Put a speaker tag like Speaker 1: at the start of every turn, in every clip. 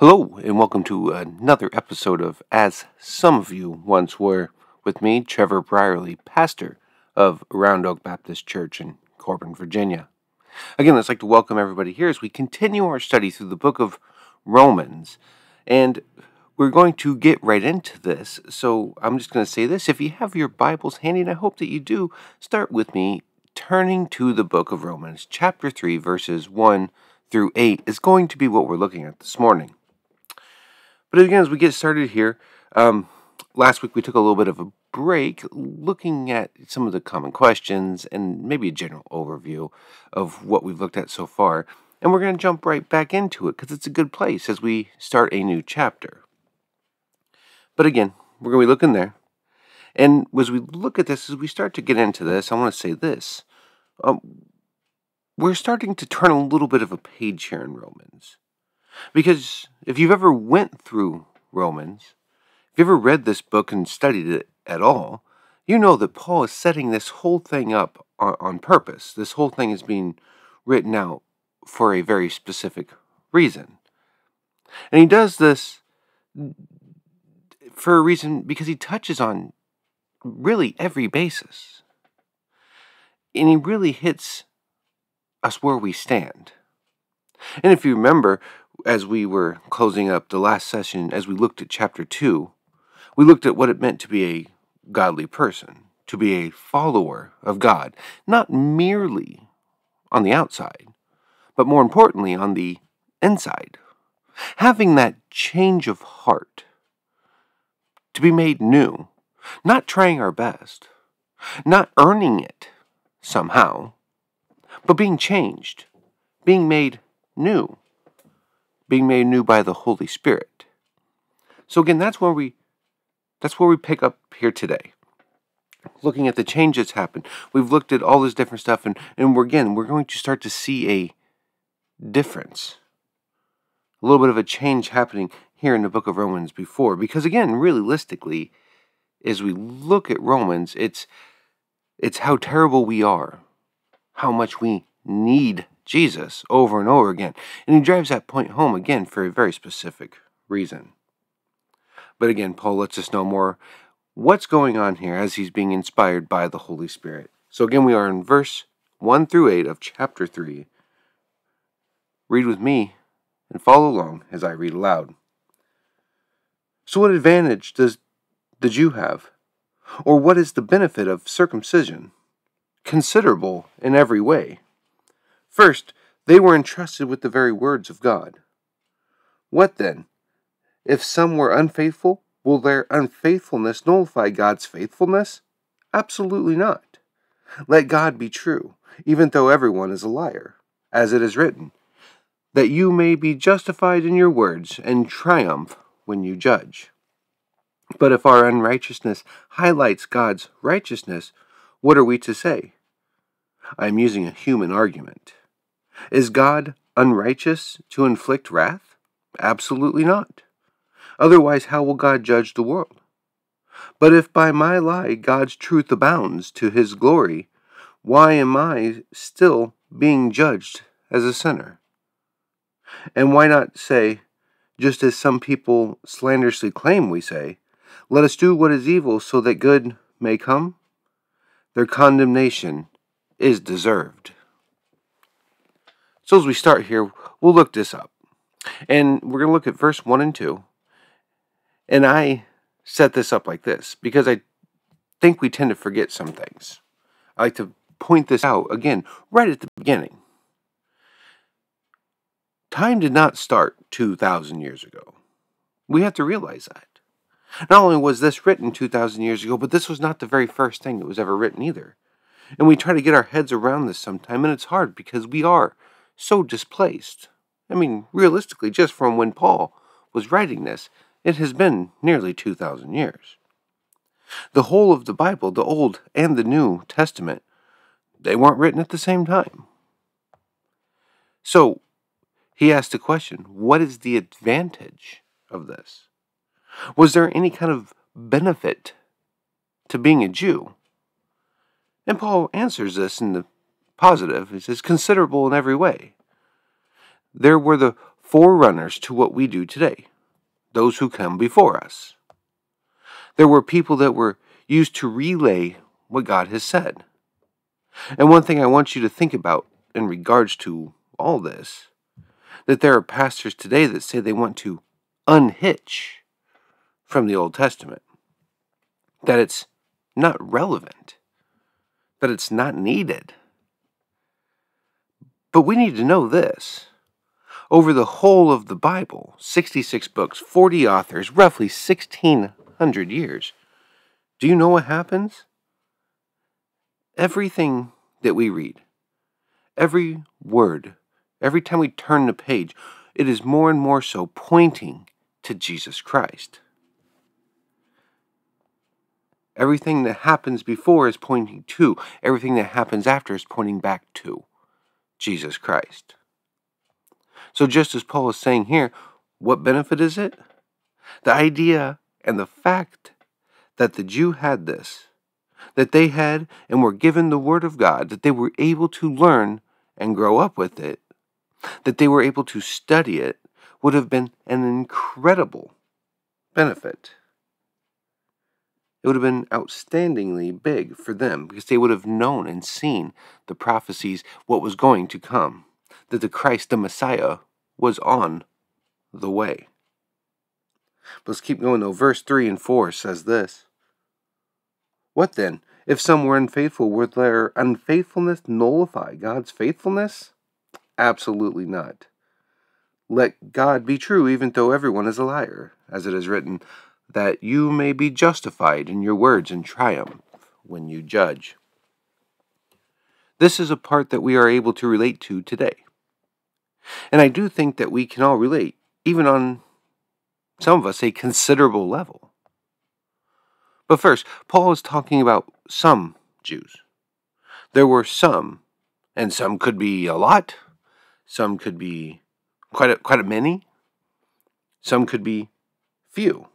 Speaker 1: Hello, and welcome to another episode of As Some of You Once Were, with me, Trevor Brierly, pastor of Round Oak Baptist Church in Corbin, Virginia. Again, I'd like to welcome everybody here as we continue our study through the book of Romans. And we're going to get right into this. So I'm just going to say this. If you have your Bibles handy, and I hope that you do, start with me turning to the book of Romans, chapter 3, verses 1 through 8 is going to be what we're looking at this morning. But again, as we get started here, um, last week we took a little bit of a break looking at some of the common questions and maybe a general overview of what we've looked at so far. And we're going to jump right back into it because it's a good place as we start a new chapter. But again, we're going to be looking there. And as we look at this, as we start to get into this, I want to say this. Um, we're starting to turn a little bit of a page here in Romans. Because if you've ever went through Romans, if you've ever read this book and studied it at all, you know that Paul is setting this whole thing up on, on purpose. This whole thing is being written out for a very specific reason. And he does this for a reason because he touches on really every basis. And he really hits us where we stand. And if you remember, as we were closing up the last session, as we looked at chapter 2, we looked at what it meant to be a godly person, to be a follower of God, not merely on the outside, but more importantly on the inside. Having that change of heart, to be made new, not trying our best, not earning it somehow, but being changed, being made new being made new by the Holy Spirit. So again, that's where we that's where we pick up here today. Looking at the change that's happened. We've looked at all this different stuff and, and we're again we're going to start to see a difference. A little bit of a change happening here in the book of Romans before. Because again, realistically, as we look at Romans, it's it's how terrible we are, how much we need Jesus over and over again. And he drives that point home again for a very specific reason. But again, Paul lets us know more what's going on here as he's being inspired by the Holy Spirit. So again, we are in verse 1 through 8 of chapter 3. Read with me and follow along as I read aloud. So, what advantage does the Jew have? Or what is the benefit of circumcision? Considerable in every way. First, they were entrusted with the very words of God. What then? If some were unfaithful, will their unfaithfulness nullify God's faithfulness? Absolutely not. Let God be true, even though everyone is a liar, as it is written, that you may be justified in your words and triumph when you judge. But if our unrighteousness highlights God's righteousness, what are we to say? I am using a human argument. Is God unrighteous to inflict wrath? Absolutely not. Otherwise, how will God judge the world? But if by my lie God's truth abounds to his glory, why am I still being judged as a sinner? And why not say, just as some people slanderously claim we say, let us do what is evil so that good may come? Their condemnation is deserved. So as we start here, we'll look this up. And we're going to look at verse 1 and 2. And I set this up like this because I think we tend to forget some things. I like to point this out again right at the beginning. Time did not start 2,000 years ago. We have to realize that. Not only was this written 2,000 years ago, but this was not the very first thing that was ever written either. And we try to get our heads around this sometime, and it's hard because we are so displaced. I mean, realistically, just from when Paul was writing this, it has been nearly 2,000 years. The whole of the Bible, the Old and the New Testament, they weren't written at the same time. So, he asked the question what is the advantage of this? Was there any kind of benefit to being a Jew? And Paul answers this in the positive. Says, considerable in every way. There were the forerunners to what we do today, those who come before us. There were people that were used to relay what God has said. And one thing I want you to think about in regards to all this that there are pastors today that say they want to unhitch from the Old Testament, that it's not relevant, that it's not needed. But we need to know this. Over the whole of the Bible, 66 books, 40 authors, roughly 1600 years, do you know what happens? Everything that we read, every word, every time we turn the page, it is more and more so pointing to Jesus Christ. Everything that happens before is pointing to, everything that happens after is pointing back to Jesus Christ. So, just as Paul is saying here, what benefit is it? The idea and the fact that the Jew had this, that they had and were given the Word of God, that they were able to learn and grow up with it, that they were able to study it, would have been an incredible benefit. It would have been outstandingly big for them because they would have known and seen the prophecies, what was going to come, that the Christ, the Messiah, was on the way. But let's keep going though. Verse 3 and 4 says this What then? If some were unfaithful, would their unfaithfulness nullify God's faithfulness? Absolutely not. Let God be true, even though everyone is a liar, as it is written, that you may be justified in your words and triumph when you judge. This is a part that we are able to relate to today. And I do think that we can all relate, even on some of us, a considerable level. But first, Paul is talking about some Jews. There were some, and some could be a lot, some could be quite a, quite a many, some could be few.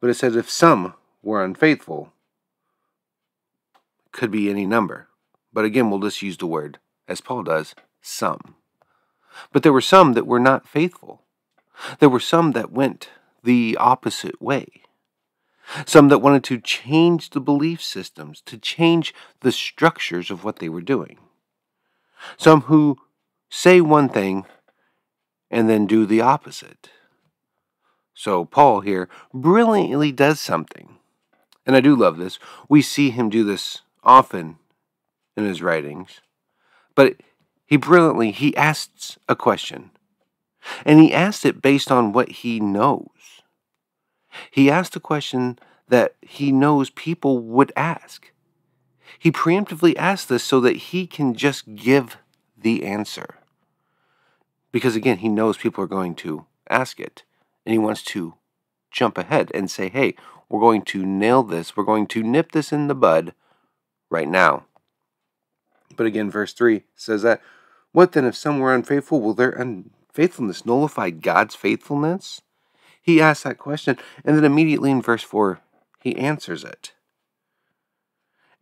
Speaker 1: But it says if some were unfaithful, could be any number. But again, we'll just use the word, as Paul does, some. But there were some that were not faithful. There were some that went the opposite way. Some that wanted to change the belief systems, to change the structures of what they were doing. Some who say one thing and then do the opposite. So Paul here brilliantly does something. And I do love this. We see him do this often in his writings. But he brilliantly he asks a question. And he asks it based on what he knows. He asked a question that he knows people would ask. He preemptively asks this so that he can just give the answer. Because again, he knows people are going to ask it and he wants to jump ahead and say, hey, we're going to nail this. We're going to nip this in the bud right now. But again, verse 3 says that, What then if some were unfaithful? Will their unfaithfulness nullify God's faithfulness? He asks that question, and then immediately in verse 4, he answers it.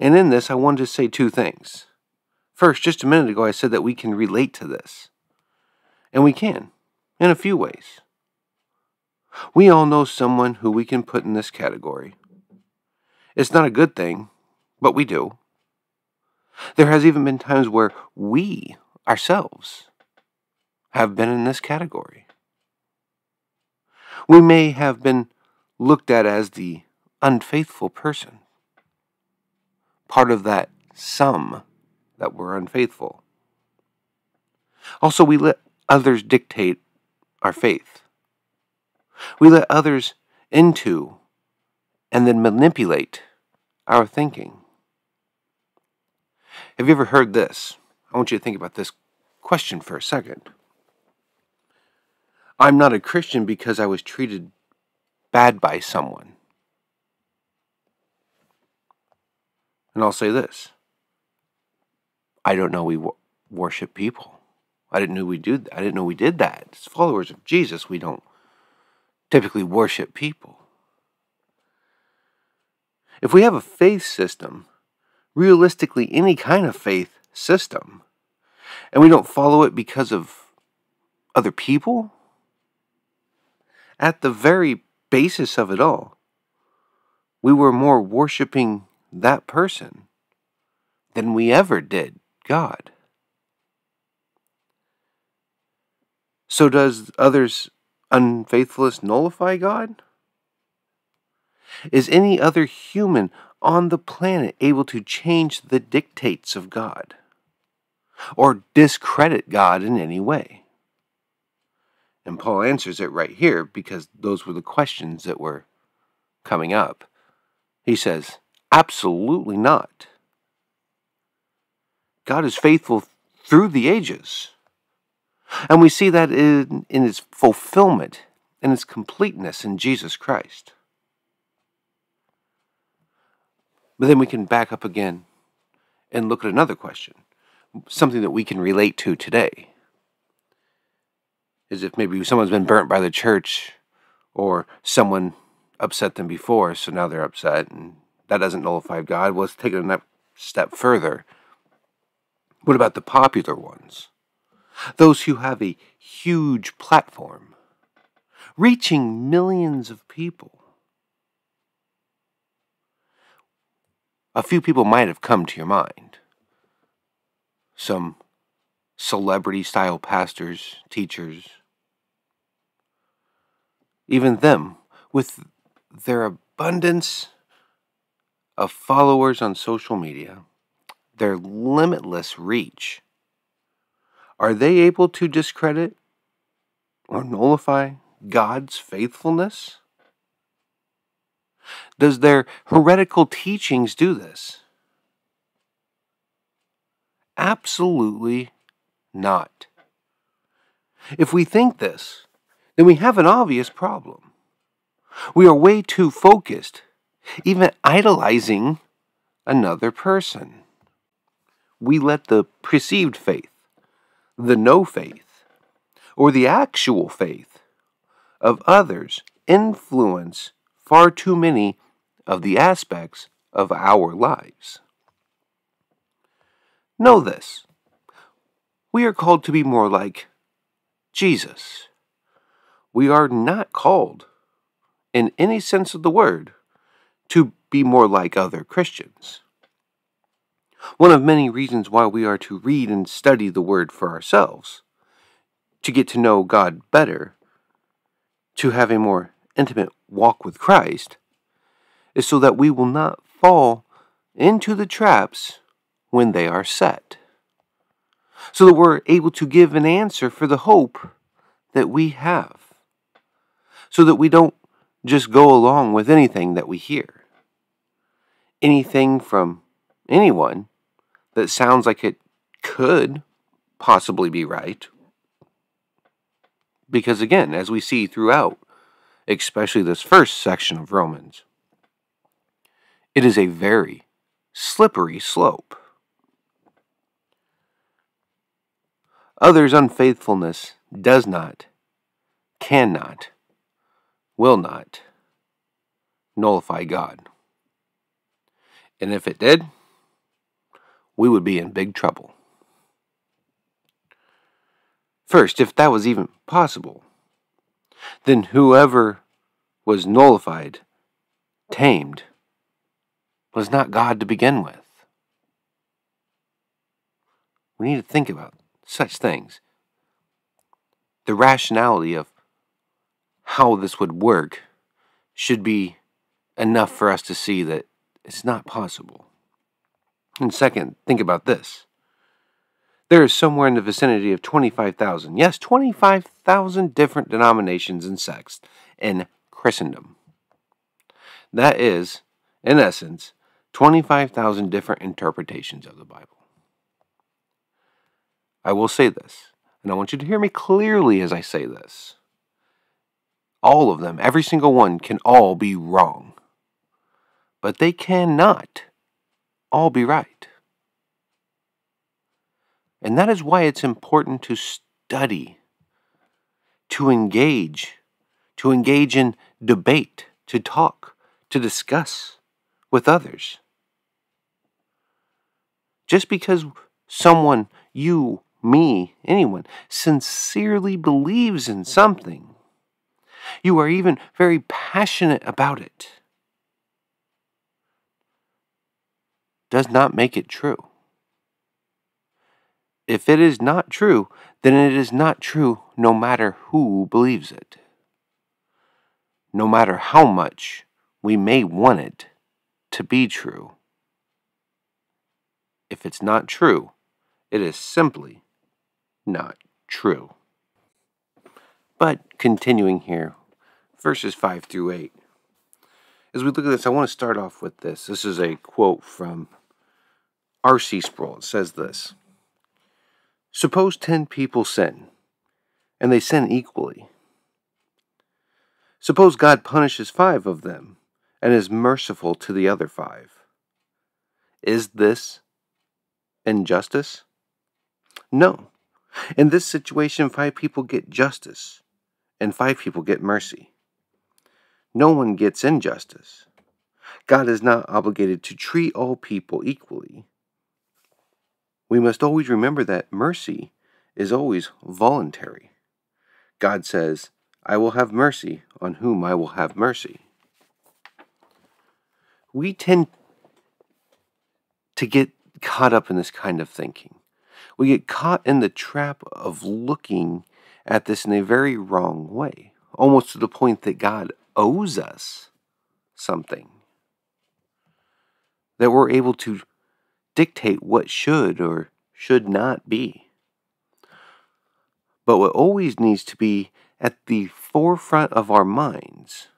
Speaker 1: And in this, I wanted to say two things. First, just a minute ago, I said that we can relate to this. And we can, in a few ways. We all know someone who we can put in this category. It's not a good thing, but we do. There has even been times where we ourselves have been in this category. We may have been looked at as the unfaithful person, part of that some that were unfaithful. Also, we let others dictate our faith. We let others into and then manipulate our thinking. Have you ever heard this? I want you to think about this question for a second. I'm not a Christian because I was treated bad by someone. And I'll say this I don't know we worship people. I didn't know we did. I didn't know we did that. As followers of Jesus, we don't typically worship people. If we have a faith system, realistically any kind of faith system, and we don't follow it because of other people? At the very basis of it all, we were more worshiping that person than we ever did God. So, does others' unfaithfulness nullify God? Is any other human on the planet able to change the dictates of God or discredit God in any way? And Paul answers it right here because those were the questions that were coming up. He says, Absolutely not. God is faithful through the ages. And we see that in, in its fulfillment and its completeness in Jesus Christ. But then we can back up again and look at another question, something that we can relate to today. Is if maybe someone's been burnt by the church or someone upset them before, so now they're upset, and that doesn't nullify God. Well, let's take it a step further. What about the popular ones? Those who have a huge platform, reaching millions of people. A few people might have come to your mind. Some celebrity style pastors, teachers. Even them, with their abundance of followers on social media, their limitless reach, are they able to discredit or nullify God's faithfulness? Does their heretical teachings do this? Absolutely not. If we think this, then we have an obvious problem. We are way too focused, even idolizing another person. We let the perceived faith, the no faith, or the actual faith of others influence far too many of the aspects of our lives. Know this we are called to be more like Jesus. We are not called, in any sense of the word, to be more like other Christians. One of many reasons why we are to read and study the Word for ourselves, to get to know God better, to have a more intimate walk with Christ is so that we will not fall into the traps when they are set. So that we're able to give an answer for the hope that we have. So that we don't just go along with anything that we hear. Anything from anyone that sounds like it could possibly be right. Because again, as we see throughout especially this first section of Romans. It is a very slippery slope. Others' unfaithfulness does not, cannot, will not nullify God. And if it did, we would be in big trouble. First, if that was even possible, then whoever was nullified, tamed, was not God to begin with. We need to think about such things. The rationality of how this would work should be enough for us to see that it's not possible. And second, think about this. There is somewhere in the vicinity of 25,000, yes, 25,000 different denominations and sects in Christendom. That is, in essence, 25,000 different interpretations of the Bible. I will say this, and I want you to hear me clearly as I say this. All of them, every single one, can all be wrong. But they cannot all be right. And that is why it's important to study, to engage, to engage in debate, to talk, to discuss with others. Just because someone you me, anyone, sincerely believes in something, you are even very passionate about it, does not make it true. If it is not true, then it is not true no matter who believes it. No matter how much we may want it to be true. If it's not true, it is simply not true. But continuing here, verses 5 through 8. As we look at this, I want to start off with this. This is a quote from R.C. Sproul. Says this Suppose 10 people sin, and they sin equally. Suppose God punishes five of them and is merciful to the other five. Is this injustice? No. In this situation, five people get justice and five people get mercy. No one gets injustice. God is not obligated to treat all people equally. We must always remember that mercy is always voluntary. God says, I will have mercy on whom I will have mercy. We tend to get caught up in this kind of thinking. We get caught in the trap of looking at this in a very wrong way, almost to the point that God owes us something. That we're able to dictate what should or should not be. But what always needs to be at the forefront of our minds,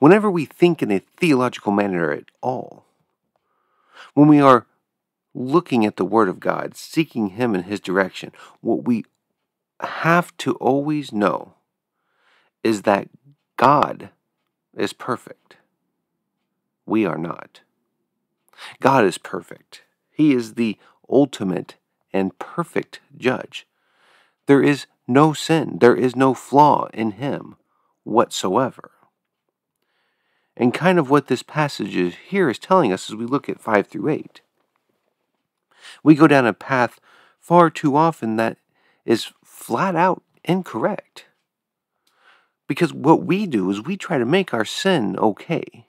Speaker 1: whenever we think in a theological manner at all, when we are looking at the Word of God, seeking Him in His direction, what we have to always know is that God is perfect. We are not. God is perfect. He is the ultimate and perfect judge. There is no sin, there is no flaw in Him whatsoever. And kind of what this passage is here is telling us as we look at 5 through 8 we go down a path far too often that is flat out incorrect. Because what we do is we try to make our sin okay.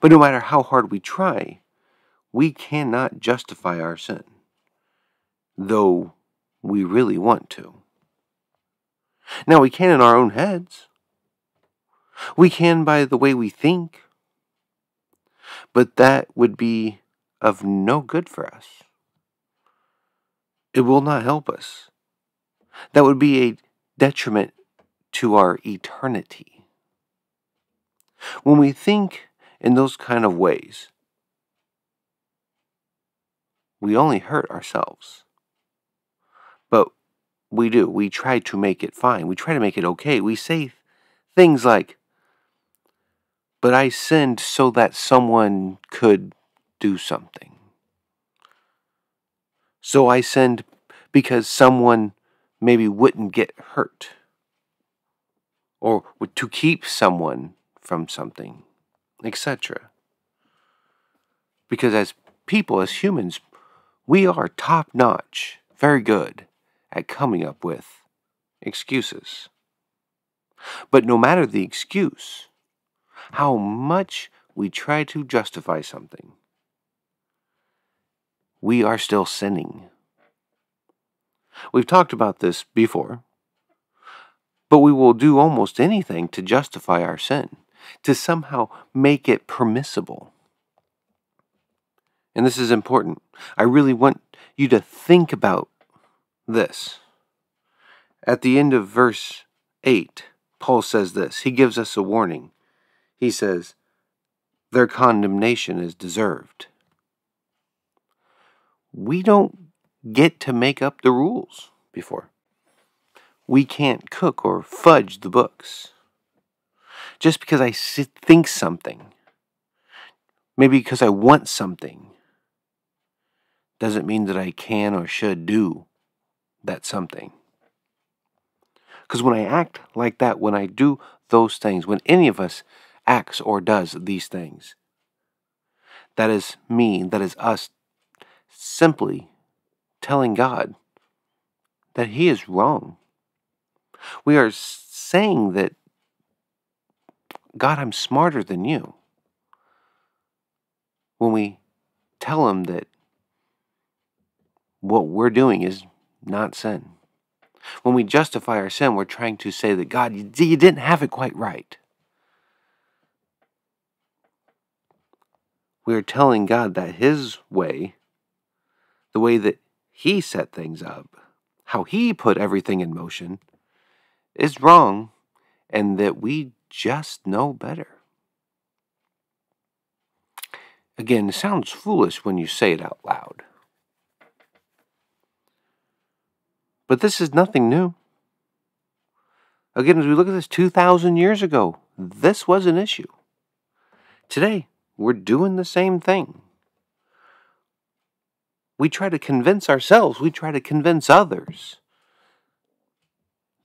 Speaker 1: But no matter how hard we try, we cannot justify our sin, though we really want to. Now, we can in our own heads. We can by the way we think. But that would be of no good for us it will not help us. That would be a detriment to our eternity. When we think in those kind of ways, we only hurt ourselves. But we do. We try to make it fine. We try to make it okay. We say things like, but I sinned so that someone could do something. So I send because someone maybe wouldn't get hurt or to keep someone from something, etc. Because as people, as humans, we are top notch, very good at coming up with excuses. But no matter the excuse, how much we try to justify something, we are still sinning. We've talked about this before, but we will do almost anything to justify our sin, to somehow make it permissible. And this is important. I really want you to think about this. At the end of verse 8, Paul says this. He gives us a warning. He says, Their condemnation is deserved we don't get to make up the rules before. We can't cook or fudge the books. Just because I think something, maybe because I want something, doesn't mean that I can or should do that something. Because when I act like that, when I do those things, when any of us acts or does these things, that is me, that is us simply telling God, that he is wrong. We are saying that, God, I'm smarter than you. When we tell him that what we're doing is not sin. When we justify our sin, we're trying to say that, God, you, you didn't have it quite right. We are telling God that His way, the way that He set things up, how He put everything in motion, is wrong and that we just know better. Again, it sounds foolish when you say it out loud. But this is nothing new. Again, as we look at this 2,000 years ago, this was an issue. Today, we're doing the same thing. We try to convince ourselves, we try to convince others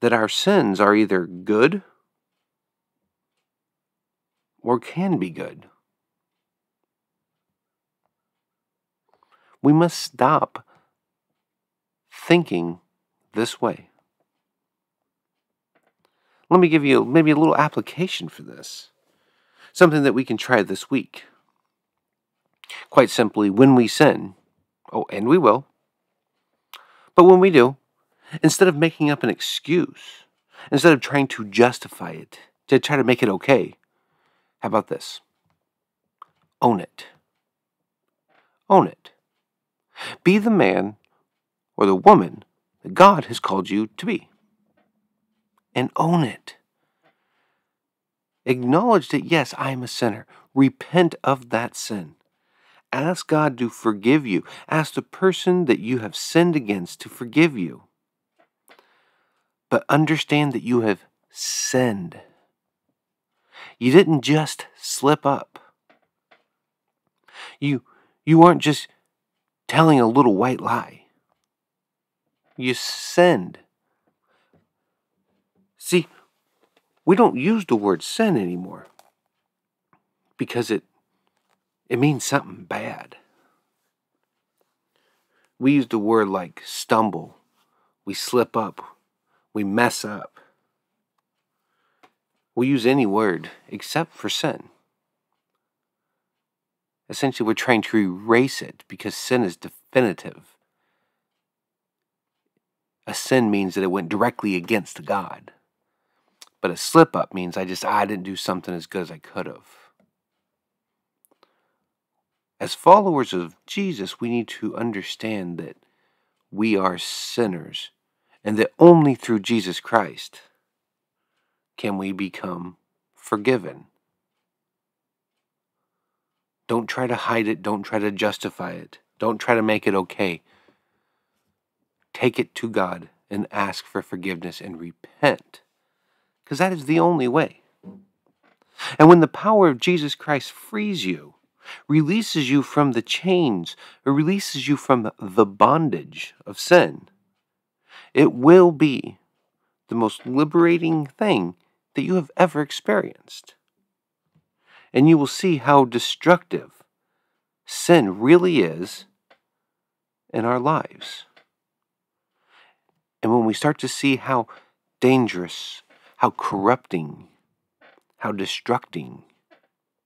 Speaker 1: that our sins are either good or can be good. We must stop thinking this way. Let me give you maybe a little application for this. Something that we can try this week. Quite simply, when we sin, oh, and we will, but when we do, Instead of making up an excuse, instead of trying to justify it, to try to make it okay, how about this? Own it. Own it. Be the man or the woman that God has called you to be. And own it. Acknowledge that, yes, I am a sinner. Repent of that sin. Ask God to forgive you. Ask the person that you have sinned against to forgive you but understand that you have sinned. You didn't just slip up. You, you aren't just telling a little white lie. You send. See, we don't use the word sin anymore because it it means something bad. We use the word like stumble. We slip up we mess up. We use any word except for sin. Essentially, we're trying to erase it because sin is definitive. A sin means that it went directly against God. But a slip up means I just, ah, I didn't do something as good as I could have. As followers of Jesus, we need to understand that we are sinners and that only through Jesus Christ can we become forgiven. Don't try to hide it. Don't try to justify it. Don't try to make it okay. Take it to God and ask for forgiveness and repent, because that is the only way. And when the power of Jesus Christ frees you, releases you from the chains, or releases you from the bondage of sin, it will be the most liberating thing that you have ever experienced. And you will see how destructive sin really is in our lives. And when we start to see how dangerous, how corrupting, how destructing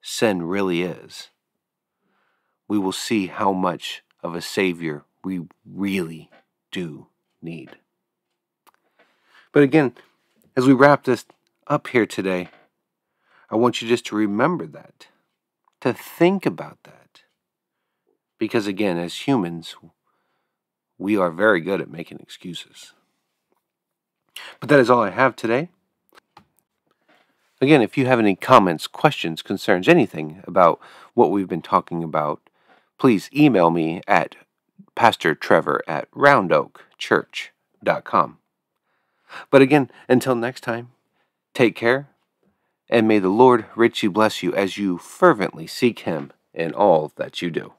Speaker 1: sin really is, we will see how much of a Savior we really do need. But again, as we wrap this up here today, I want you just to remember that, to think about that. Because again, as humans, we are very good at making excuses. But that is all I have today. Again, if you have any comments, questions, concerns, anything about what we've been talking about, please email me at pastortrevor at roundoakchurch.com. But again, until next time, take care, and may the Lord richly bless you as you fervently seek Him in all that you do.